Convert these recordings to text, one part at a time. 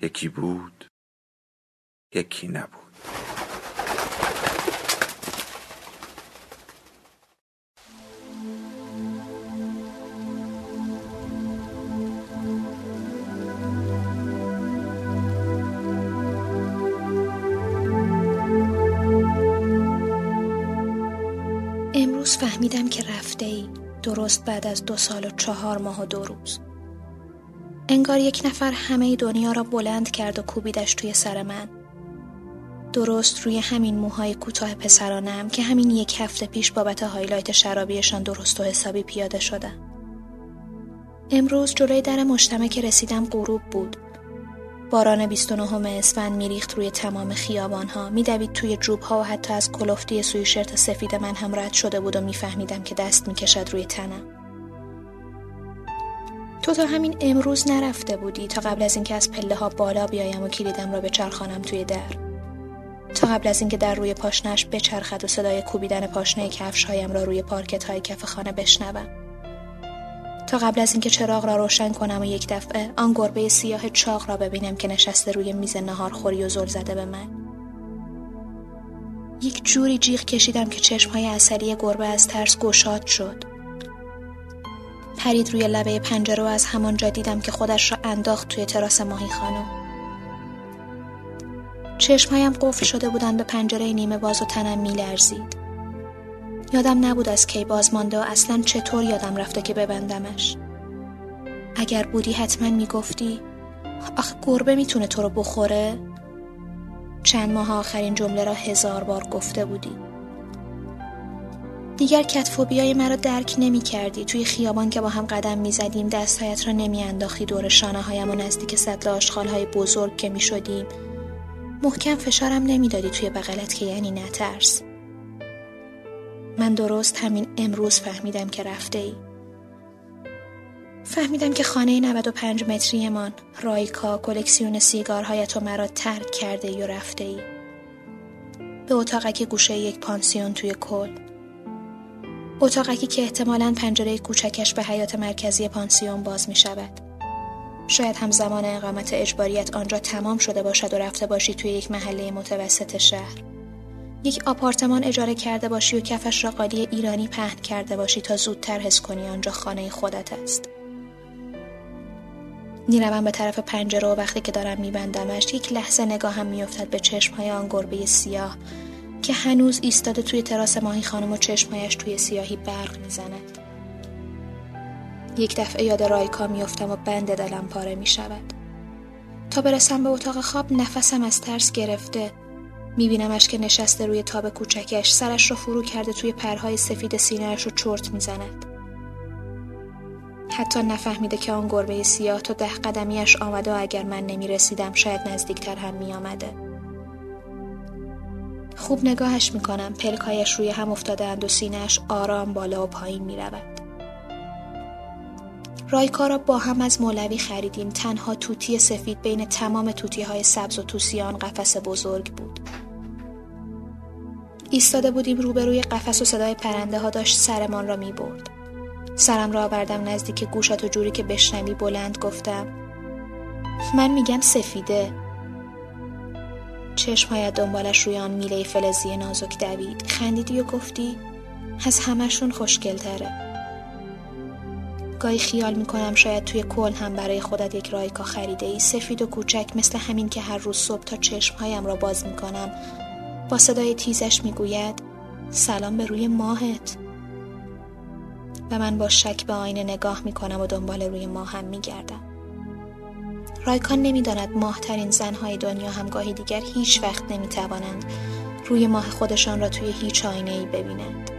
یکی بود یکی نبود. امروز فهمیدم که رفته ای درست بعد از دو سال و چهار ماه و دو روز. انگار یک نفر همه دنیا را بلند کرد و کوبیدش توی سر من. درست روی همین موهای کوتاه پسرانم که همین یک هفته پیش بابت هایلایت شرابیشان درست و حسابی پیاده شدن. امروز جلوی در مجتمع که رسیدم غروب بود. باران 29 اسفند میریخت روی تمام خیابان ها میدوید توی جوب ها و حتی از کلفتی سوی شرت سفید من هم رد شده بود و میفهمیدم که دست می‌کشد روی تنم. تو تا همین امروز نرفته بودی تا قبل از اینکه از پله ها بالا بیایم و کلیدم را بچرخانم توی در. تا قبل از اینکه در روی پاشنش بچرخد و صدای کوبیدن پاشنه کفش هایم را روی پارکت های کف خانه بشنوم. تا قبل از اینکه چراغ را روشن کنم و یک دفعه آن گربه سیاه چاق را ببینم که نشسته روی میز نهار خوری و زل زده به من. یک جوری جیغ کشیدم که چشم های اصلی گربه از ترس گشاد شد. پرید روی لبه پنجره و از همانجا دیدم که خودش را انداخت توی تراس ماهی خانم. چشمهایم قفل شده بودن به پنجره نیمه باز و تنم میلرزید. یادم نبود از کی باز مانده و اصلا چطور یادم رفته که ببندمش. اگر بودی حتما می‌گفتی آخه گربه می‌تونه تو رو بخوره؟ چند ماه آخرین جمله را هزار بار گفته بودی. دیگر کتفوبیای مرا درک نمی کردی توی خیابان که با هم قدم می زدیم دستهایت را نمی انداختی دور شانه هایم و نزدیک سطل آشخال های بزرگ که می شدیم محکم فشارم نمی‌دادی توی بغلت که یعنی نترس. من درست همین امروز فهمیدم که رفته ای فهمیدم که خانه 95 متریمان رایکا کلکسیون سیگارهایت و مرا ترک کرده ای و رفته ای به اتاقک گوشه یک پانسیون توی کل. اتاقکی که احتمالا پنجره کوچکش به حیات مرکزی پانسیون باز می شود. شاید هم زمان اقامت اجباریت آنجا تمام شده باشد و رفته باشی توی یک محله متوسط شهر. یک آپارتمان اجاره کرده باشی و کفش را قالی ایرانی پهن کرده باشی تا زودتر حس کنی آنجا خانه خودت است. می‌روم به طرف پنجره و وقتی که دارم میبندمش یک لحظه نگاهم میافتد به چشمهای آن گربه سیاه که هنوز ایستاده توی تراس ماهی خانم و چشمایش توی سیاهی برق می‌زند یک دفعه یاد رایکا میافتم و بند دلم پاره می شود. تا برسم به اتاق خواب نفسم از ترس گرفته. میبینمش که نشسته روی تاب کوچکش سرش را فرو کرده توی پرهای سفید سینهش رو چرت می‌زند. حتی نفهمیده که آن گربه سیاه تا ده قدمیش آمده و اگر من نمی‌رسیدم شاید نزدیکتر هم میآمده. خوب نگاهش می‌کنم. پلکایش روی هم افتاده اند و سینهش آرام بالا و پایین می‌رود. رایکا را با هم از مولوی خریدیم. تنها توتی سفید بین تمام توتی های سبز و توسیان قفس بزرگ بود. ایستاده بودیم روبروی قفس و صدای پرنده ها داشت سرمان را می برد. سرم را آوردم نزدیک گوشت و جوری که بشنوی بلند گفتم من میگم سفیده. چشمهایت دنبالش روی آن میله فلزی نازک دوید. خندیدی و گفتی از همشون خوشگلتره. گاهی خیال می‌کنم شاید توی کل هم برای خودت یک رایکا خریده ای سفید و کوچک مثل همین که هر روز صبح تا چشمهایم را باز می‌کنم. با صدای تیزش می‌گوید سلام به روی ماهت. و من با شک به آینه نگاه می‌کنم و دنبال روی ماهم میگردم. رایکان نمی‌داند ماهترین زنهای دنیا هم گاهی دیگر هیچ وقت نمی‌توانند روی ماه خودشان را توی هیچ آینه ای ببینند.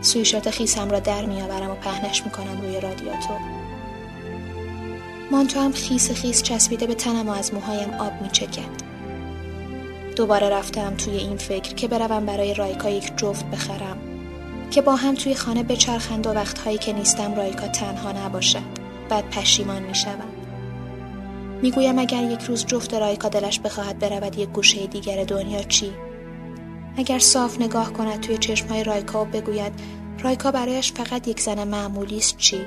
سویشات خیسم را در میآورم و پهنش می‌کنم روی رادیاتور. مانتو هم خیس خیس چسبیده به تنم و از موهایم آب میچکد دوباره رفتم توی این فکر که بروم برای رایکا یک جفت بخرم که با هم توی خانه بچرخند و وقتهایی که نیستم رایکا تنها نباشد. بعد پشیمان می‌شوم می‌گویم اگر یک روز جفت رایکا دلش بخواهد برود یک گوشه دیگر دنیا چی اگر صاف نگاه کند توی چشمهای رایکا و بگوید رایکا برایش فقط یک زن معمولی است چی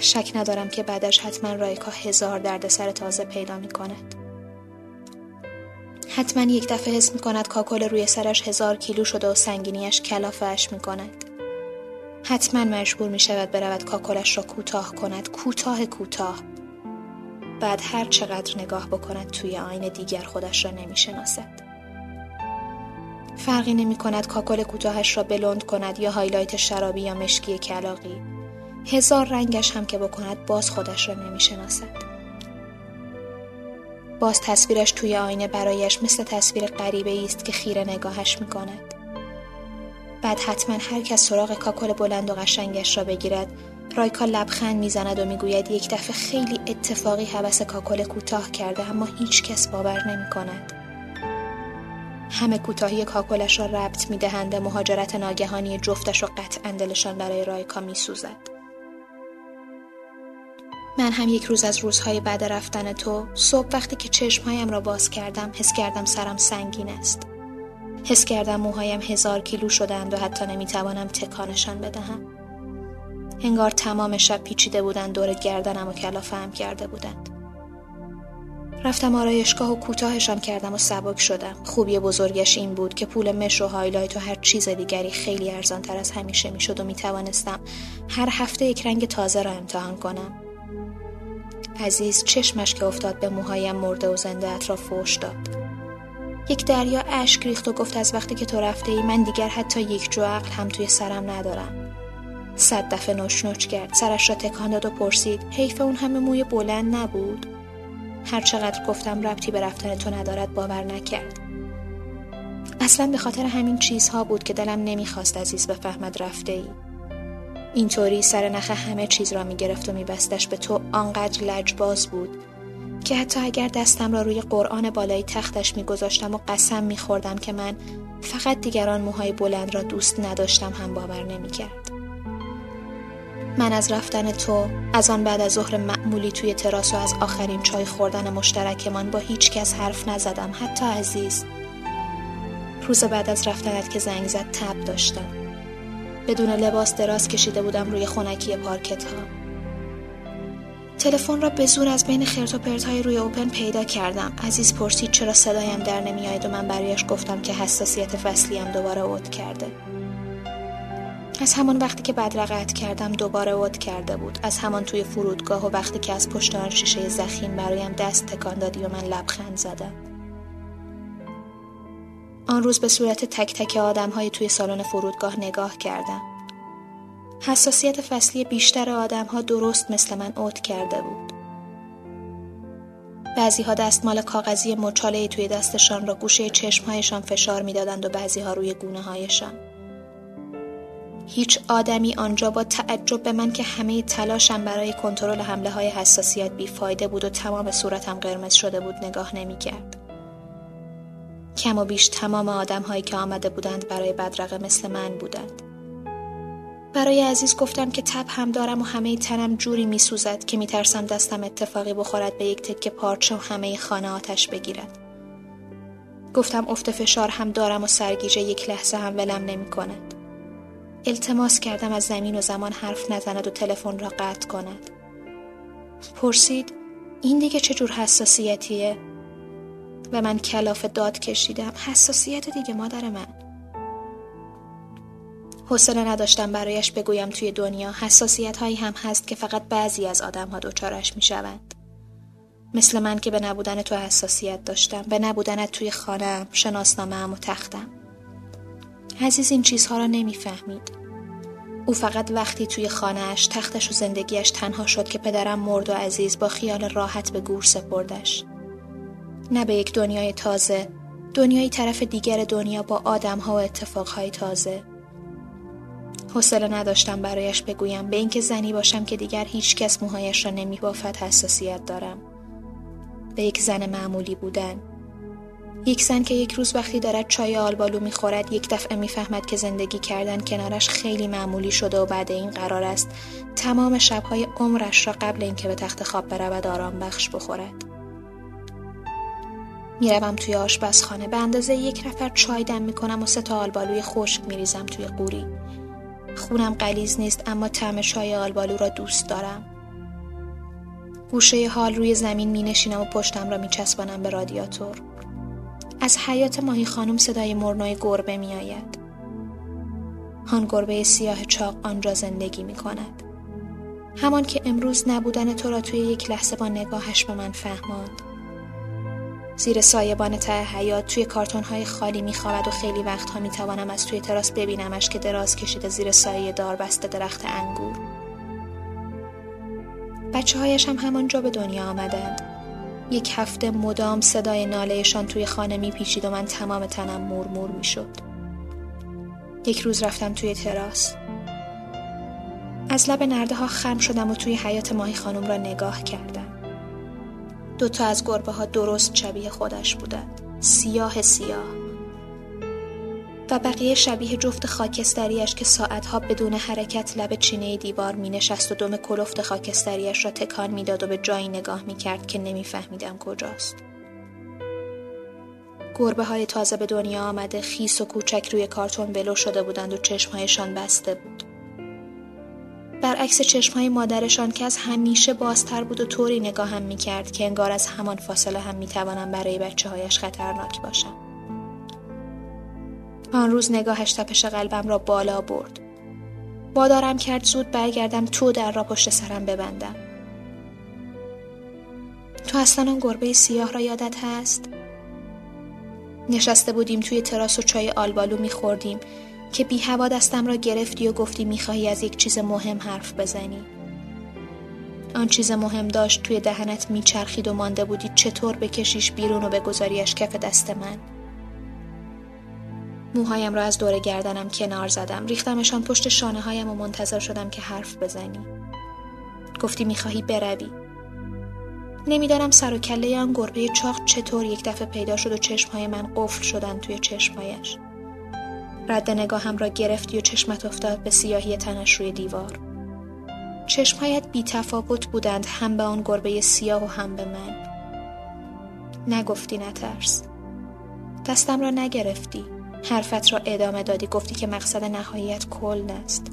شک ندارم که بعدش حتما رایکا هزار دردسر تازه پیدا می کند. حتما یک دفعه حس می کند کاکل روی سرش هزار کیلو شده و سنگینیش کلافش می کند. حتما مجبور می شود برود کاکلش را کوتاه کند کوتاه کوتاه بعد هر چقدر نگاه بکند توی آینه دیگر خودش را نمی شناسد. فرقی نمی کند کاکل کوتاهش را بلند کند یا هایلایت شرابی یا مشکی کلاغی هزار رنگش هم که بکند باز خودش را نمی شناسد. باز تصویرش توی آینه برایش مثل تصویر غریبه است که خیره نگاهش می کند. بعد حتما هر کس سراغ کاکل بلند و قشنگش را بگیرد رایکا لبخند می‌زند و می‌گوید یک دفعه خیلی اتفاقی حوس کاکل کوتاه کرده اما هیچ کس باور نمی کند. همه کوتاهی کاکلش را ربط می دهند مهاجرت ناگهانی جفتش و قطعا دلشان برای رایکا می سوزد. من هم یک روز از روزهای بعد رفتن تو صبح وقتی که چشمهایم را باز کردم حس کردم سرم سنگین است. حس کردم موهایم هزار کیلو شدند و حتی نمی‌توانم تکانشان بدهم. انگار تمام شب پیچیده بودند دور گردنم و کلافم کرده بودند. رفتم آرایشگاه و کوتاهشان کردم و سبک شدم. خوبی بزرگش این بود که پول مش و هایلایت و هر چیز دیگری خیلی ارزان تر از همیشه می‌شد و می توانستم هر هفته یک رنگ تازه را امتحان کنم. عزیز چشمش که افتاد به موهایم مرده و زنده اطراف فوش داد. یک دریا اشک ریخت و گفت از وقتی که تو رفته ای من دیگر حتی یک جو عقل هم توی سرم ندارم. صد دفعه نوچ نوچ کرد. سرش را تکان داد و پرسید حیف اون همه موی بلند نبود؟ هر چقدر گفتم ربطی به رفتن تو ندارد باور نکرد. اصلا به خاطر همین چیزها بود که دلم نمی‌خواست عزیز بفهمد رفته ای اینطوری سر نخ همه چیز را می‌گرفت و میبستش به تو. آنقدر لجباز بود. که حتی اگر دستم را روی قرآن بالای تختش میگذاشتم و قسم میخوردم که من فقط دیگران موهای بلند را دوست نداشتم هم باور نمی‌کرد. من از رفتن تو از آن بعد از ظهر معمولی توی تراس و از آخرین چای خوردن مشترکمان با هیچ کس حرف نزدم حتی عزیز. روز بعد از رفتنت که زنگ زد تب داشتم. بدون لباس دراز کشیده بودم روی خونکی پارکت ها تلفن را به زور از بین خرت و پرت های روی اوپن پیدا کردم. عزیز پرسید چرا صدایم در نمیآید و من برایش گفتم که حساسیت فصلیم دوباره اوت کرده. از همان وقتی که بدرقت کردم دوباره ود کرده بود. از همان توی فرودگاه و وقتی که از پشت آن شیشه زخیم برایم دست تکان دادی و من لبخند زدم. آن روز به صورت تک تک آدم های توی سالن فرودگاه نگاه کردم. حساسیت فصلی بیشتر آدم ها درست مثل من اوت کرده بود بعضی ها دستمال کاغذی مچاله توی دستشان را گوشه چشمهایشان فشار می‌دادند و بعضی ها روی گونه هایشان هیچ آدمی آنجا با تعجب به من که همه تلاشم برای کنترل حمله های حساسیت بیفایده بود و تمام صورتم قرمز شده بود نگاه نمی کرد. کم و بیش تمام آدم هایی که آمده بودند برای بدرقه مثل من بودند. برای عزیز گفتم که تب هم دارم و همه تنم جوری می سوزد که می ترسم دستم اتفاقی بخورد به یک تکه پارچه و همه خانه آتش بگیرد. گفتم افت فشار هم دارم و سرگیجه یک لحظه هم ولم نمی کند. التماس کردم از زمین و زمان حرف نزند و تلفن را قطع کند پرسید این دیگه چه جور حساسیتیه و من کلاف داد کشیدم حساسیت دیگه مادر من حوصله نداشتم برایش بگویم توی دنیا حساسیت هایی هم هست که فقط بعضی از آدم ها دوچارش می شوند. مثل من که به نبودن تو حساسیت داشتم به نبودنت توی خانم شناسنامه و تختم عزیز این چیزها را نمی‌فهمید. او فقط وقتی توی خانهش تختش و زندگیش تنها شد که پدرم مرد و عزیز با خیال راحت به گور سپردش. نه به یک دنیای تازه، دنیای طرف دیگر دنیا با آدمها و اتفاقهای تازه. حوصله نداشتم برایش بگویم به اینکه زنی باشم که دیگر هیچ کس موهایش را نمی بافد حساسیت دارم. به یک زن معمولی بودن. یک زن که یک روز وقتی دارد چای آلبالو می‌خورد یک دفعه می‌فهمد که زندگی کردن کنارش خیلی معمولی شده و بعد این قرار است تمام شبهای عمرش را قبل اینکه به تخت خواب برود آرام بخش بخورد. می‌روم توی آشپزخانه به اندازه یک نفر چای دم می‌کنم و سه تا آلبالوی خشک میریزم توی قوری. خونم قلیز نیست اما طعم چای آلبالو را دوست دارم. گوشه حال روی زمین می نشینم و پشتم را می چسبانم به رادیاتور. از حیات ماهی خانم صدای مرنای گربه می آید. آن گربه سیاه چاق آنجا زندگی می کند. همان که امروز نبودن تو را توی یک لحظه با نگاهش به من فهماند. زیر سایبان ته حیات توی کارتون های خالی میخوابد و خیلی وقتها می‌توانم از توی تراس ببینمش که دراز کشیده زیر سایه دار بسته درخت انگور. بچه هایش هم همانجا به دنیا آمدند. یک هفته مدام صدای نالهشان توی خانه میپیچید و من تمام تنم مورمور می‌شد. یک روز رفتم توی تراس. از لب نرده ها خم شدم و توی حیات ماهی خانم را نگاه کردم. دوتا از گربه ها درست شبیه خودش بودند سیاه سیاه و بقیه شبیه جفت خاکستریش که ساعتها بدون حرکت لب چینه دیوار می نشست و دم کلفت خاکستریش را تکان می‌داد و به جایی نگاه می کرد که نمیفهمیدم کجاست. گربه های تازه به دنیا آمده خیس و کوچک روی کارتون ولو شده بودند و چشمهایشان بسته بود. برعکس چشمهای مادرشان که از همیشه بازتر بود و طوری می کرد که انگار از همان فاصله هم می توانم برای بچه هایش خطرناک باشم. آن روز نگاهش تپش قلبم را بالا برد. وادارم کرد زود برگردم تو در را پشت سرم ببندم. تو اصلا آن گربه سیاه را یادت هست؟ نشسته بودیم توی تراس و چای آلبالو میخوردیم که بی هوا دستم را گرفتی و گفتی می‌خواهی از یک چیز مهم حرف بزنی. آن چیز مهم داشت توی دهنت میچرخید و مانده بودی چطور بکشیش بیرون و بگذاریش کف دست من. موهایم را از دور گردنم کنار زدم ریختمشان پشت شانه هایم و منتظر شدم که حرف بزنی گفتی می‌خواهی بروی نمی‌دانم سر و کله آن گربه چاق چطور یک دفعه پیدا شد و چشمهای من قفل شدن توی چشمهایش رد نگاهم را گرفتی و چشمت افتاد به سیاهی تنش روی دیوار. چشمهایت بی تفاوت بودند هم به آن گربه سیاه و هم به من. نگفتی نترس. دستم را نگرفتی. حرفت را ادامه دادی. گفتی که مقصد نهاییت کل است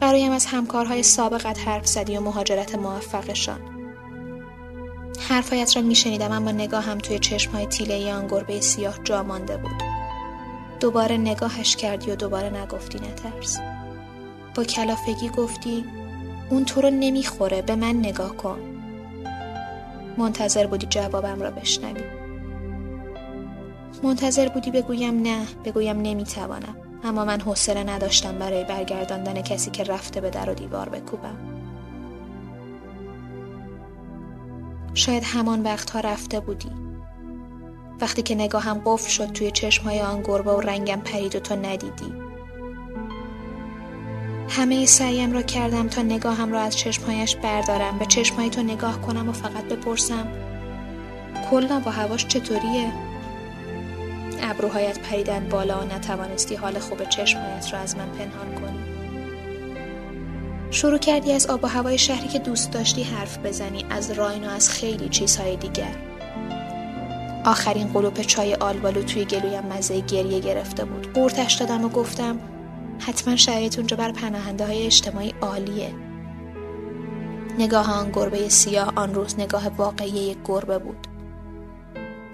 برایم از همکارهای سابقت حرف زدی و مهاجرت موفقشان. حرفایت را میشنیدم اما نگاهم توی چشمهای تیله آن گربه سیاه جا مانده بود. دوباره نگاهش کردی و دوباره نگفتی نترس. با کلافگی گفتی اون تو رو نمی‌خوره به من نگاه کن. منتظر بودی جوابم را بشنوی. منتظر بودی بگویم نه بگویم نمی‌توانم. اما من حوصله نداشتم برای برگرداندن کسی که رفته به در و دیوار بکوبم. شاید همان وقتها رفته بودی. وقتی که نگاهم قفل شد توی چشمهای آن گربه و رنگم پرید و تو ندیدی. همه سعیم را کردم تا نگاهم را از چشمهایش بردارم. به چشمهای تو نگاه کنم و فقط بپرسم کلا با هواش چطوریه؟ ابروهایت پریدن بالا و نتوانستی حال خوب چشمهایت را از من پنهان کنی. شروع کردی از آب و هوای شهری که دوست داشتی حرف بزنی از راین و از خیلی چیزهای دیگر. آخرین قلوپ چای آلبالو توی گلویم مزه گریه گرفته بود. قورتش دادم و گفتم حتما شرایط اونجا بر پناهنده های اجتماعی عالیه. نگاه آن گربه سیاه آن روز نگاه واقعی یک گربه بود.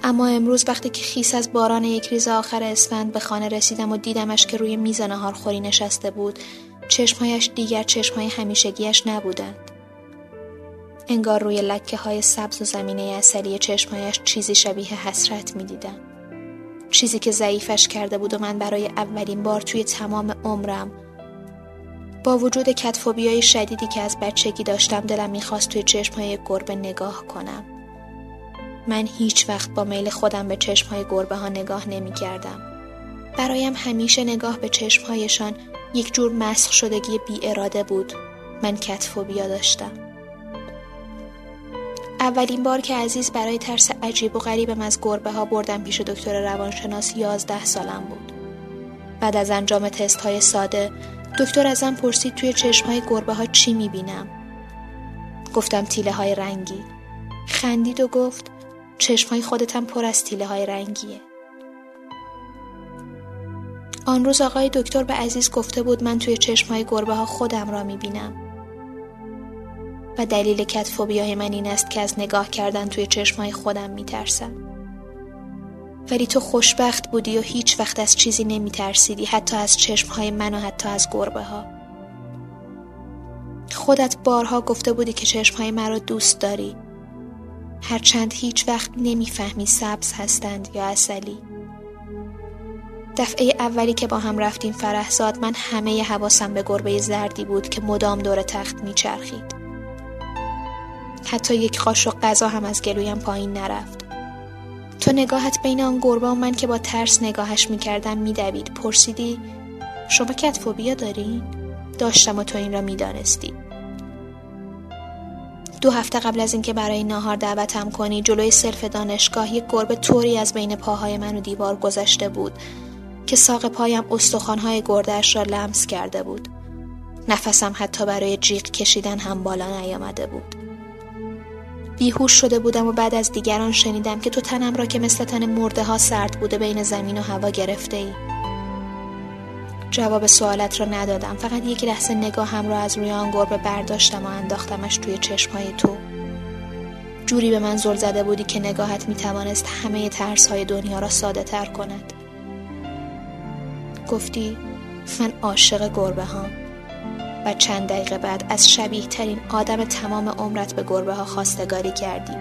اما امروز وقتی که خیس از باران یک ریز آخر اسفند به خانه رسیدم و دیدمش که روی میز خوری نشسته بود چشمهایش دیگر چشمهای همیشگیش نبودند. انگار روی لکه های سبز و زمینه اصلی چشمهایش چیزی شبیه حسرت می دیدم. چیزی که ضعیفش کرده بود و من برای اولین بار توی تمام عمرم با وجود کتفوبیای شدیدی که از بچگی داشتم دلم می‌خواست توی چشمهای گربه نگاه کنم. من هیچ وقت با میل خودم به چشمهای گربه ها نگاه نمی کردم. برایم همیشه نگاه به چشمهایشان یک جور مسخ شدگی بی اراده بود من کتفوبیا داشتم اولین بار که عزیز برای ترس عجیب و غریبم از گربه ها بردم پیش دکتر روانشناس یازده سالم بود. بعد از انجام تست های ساده دکتر ازم پرسید توی چشم های گربه ها چی می‌بینم. گفتم تیله های رنگی. خندید و گفت چشم های خودتم پر از تیله های رنگیه. آن روز آقای دکتر به عزیز گفته بود من توی چشم های گربه ها خودم را می‌بینم. و دلیل کتفوبیای من این است که از نگاه کردن توی چشم های خودم میترسم. ولی تو خوشبخت بودی و هیچ وقت از چیزی نمی ترسیدی حتی از چشم های من و حتی از گربه ها خودت بارها گفته بودی که چشم های مرا دوست داری. هرچند هیچ وقت نمی‌فهمی سبز هستند یا اصلی دفعه اولی که با هم رفتیم فرهزاد من همه حواسم به گربه زردی بود که مدام دور تخت میچرخید. حتی یک قاشق غذا هم از گلویم پایین نرفت. تو نگاهت بین آن گربه و من که با ترس نگاهش می‌کردم میدوید. پرسیدی شما کتفوبیا دارین؟ داشتم و تو این را می‌دانستی. دو هفته قبل از اینکه برای ناهار دعوتم کنی جلوی سلف دانشگاه یک گربه طوری از بین پاهای من و دیوار گذشته بود که ساق پایم استخوانهای گردش را لمس کرده بود. نفسم حتی برای جیغ کشیدن هم بالا نیامده بود. بیهوش شده بودم و بعد از دیگران شنیدم که تو تنم را که مثل تن مرده ها سرد بوده بین زمین و هوا گرفته ای. جواب سوالت را ندادم. فقط یک لحظه نگاهم را از روی آن گربه برداشتم و انداختمش توی چشمهای تو. جوری به من زل زده بودی که نگاهت می توانست همه ترس های دنیا را ساده تر کند. گفتی من عاشق گربه هم و چند دقیقه بعد از شبیه ترین آدم تمام عمرت به گربه ها خواستگاری کردی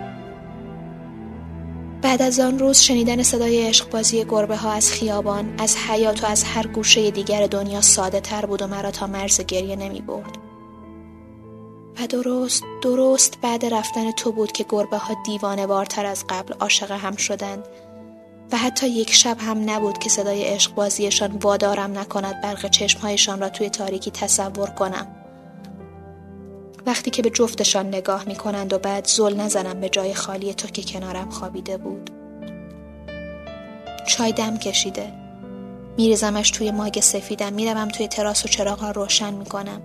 بعد از آن روز شنیدن صدای عشقبازی گربه ها از خیابان از حیات و از هر گوشه دیگر دنیا ساده تر بود و مرا تا مرز گریه نمی برد. و درست درست بعد رفتن تو بود که گربه ها دیوانه بارتر از قبل عاشق هم شدند و حتی یک شب هم نبود که صدای عشق بازیشان وادارم نکند برق چشمهایشان را توی تاریکی تصور کنم. وقتی که به جفتشان نگاه می کنند و بعد زل نزنم به جای خالی تو که کنارم خوابیده بود. چای دم کشیده. میریزمش توی ماگ سفیدم. می‌روم توی تراس و چراغ روشن می‌کنم.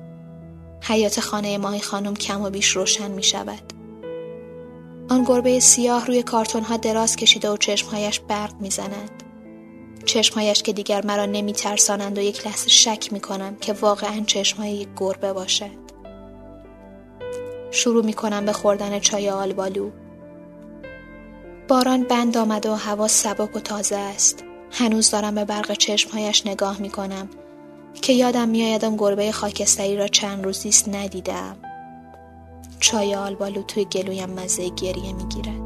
حیات خانه ماهی خانم کم و بیش روشن می شود. آن گربه سیاه روی کارتون ها دراز کشیده و چشمهایش برق می‌زند. چشمهایش که دیگر مرا نمی ترسانند و یک لحظه شک می کنم که واقعا چشمهای یک گربه باشد. شروع می کنم به خوردن چای آلبالو. باران بند آمده و هوا سبک و تازه است. هنوز دارم به برق چشمهایش نگاه می کنم که یادم میآید آن گربه خاکستری را چند روزیست ندیدم. چای آلبالو توی گلویم مزه گریه می‌گیرد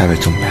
还未中杯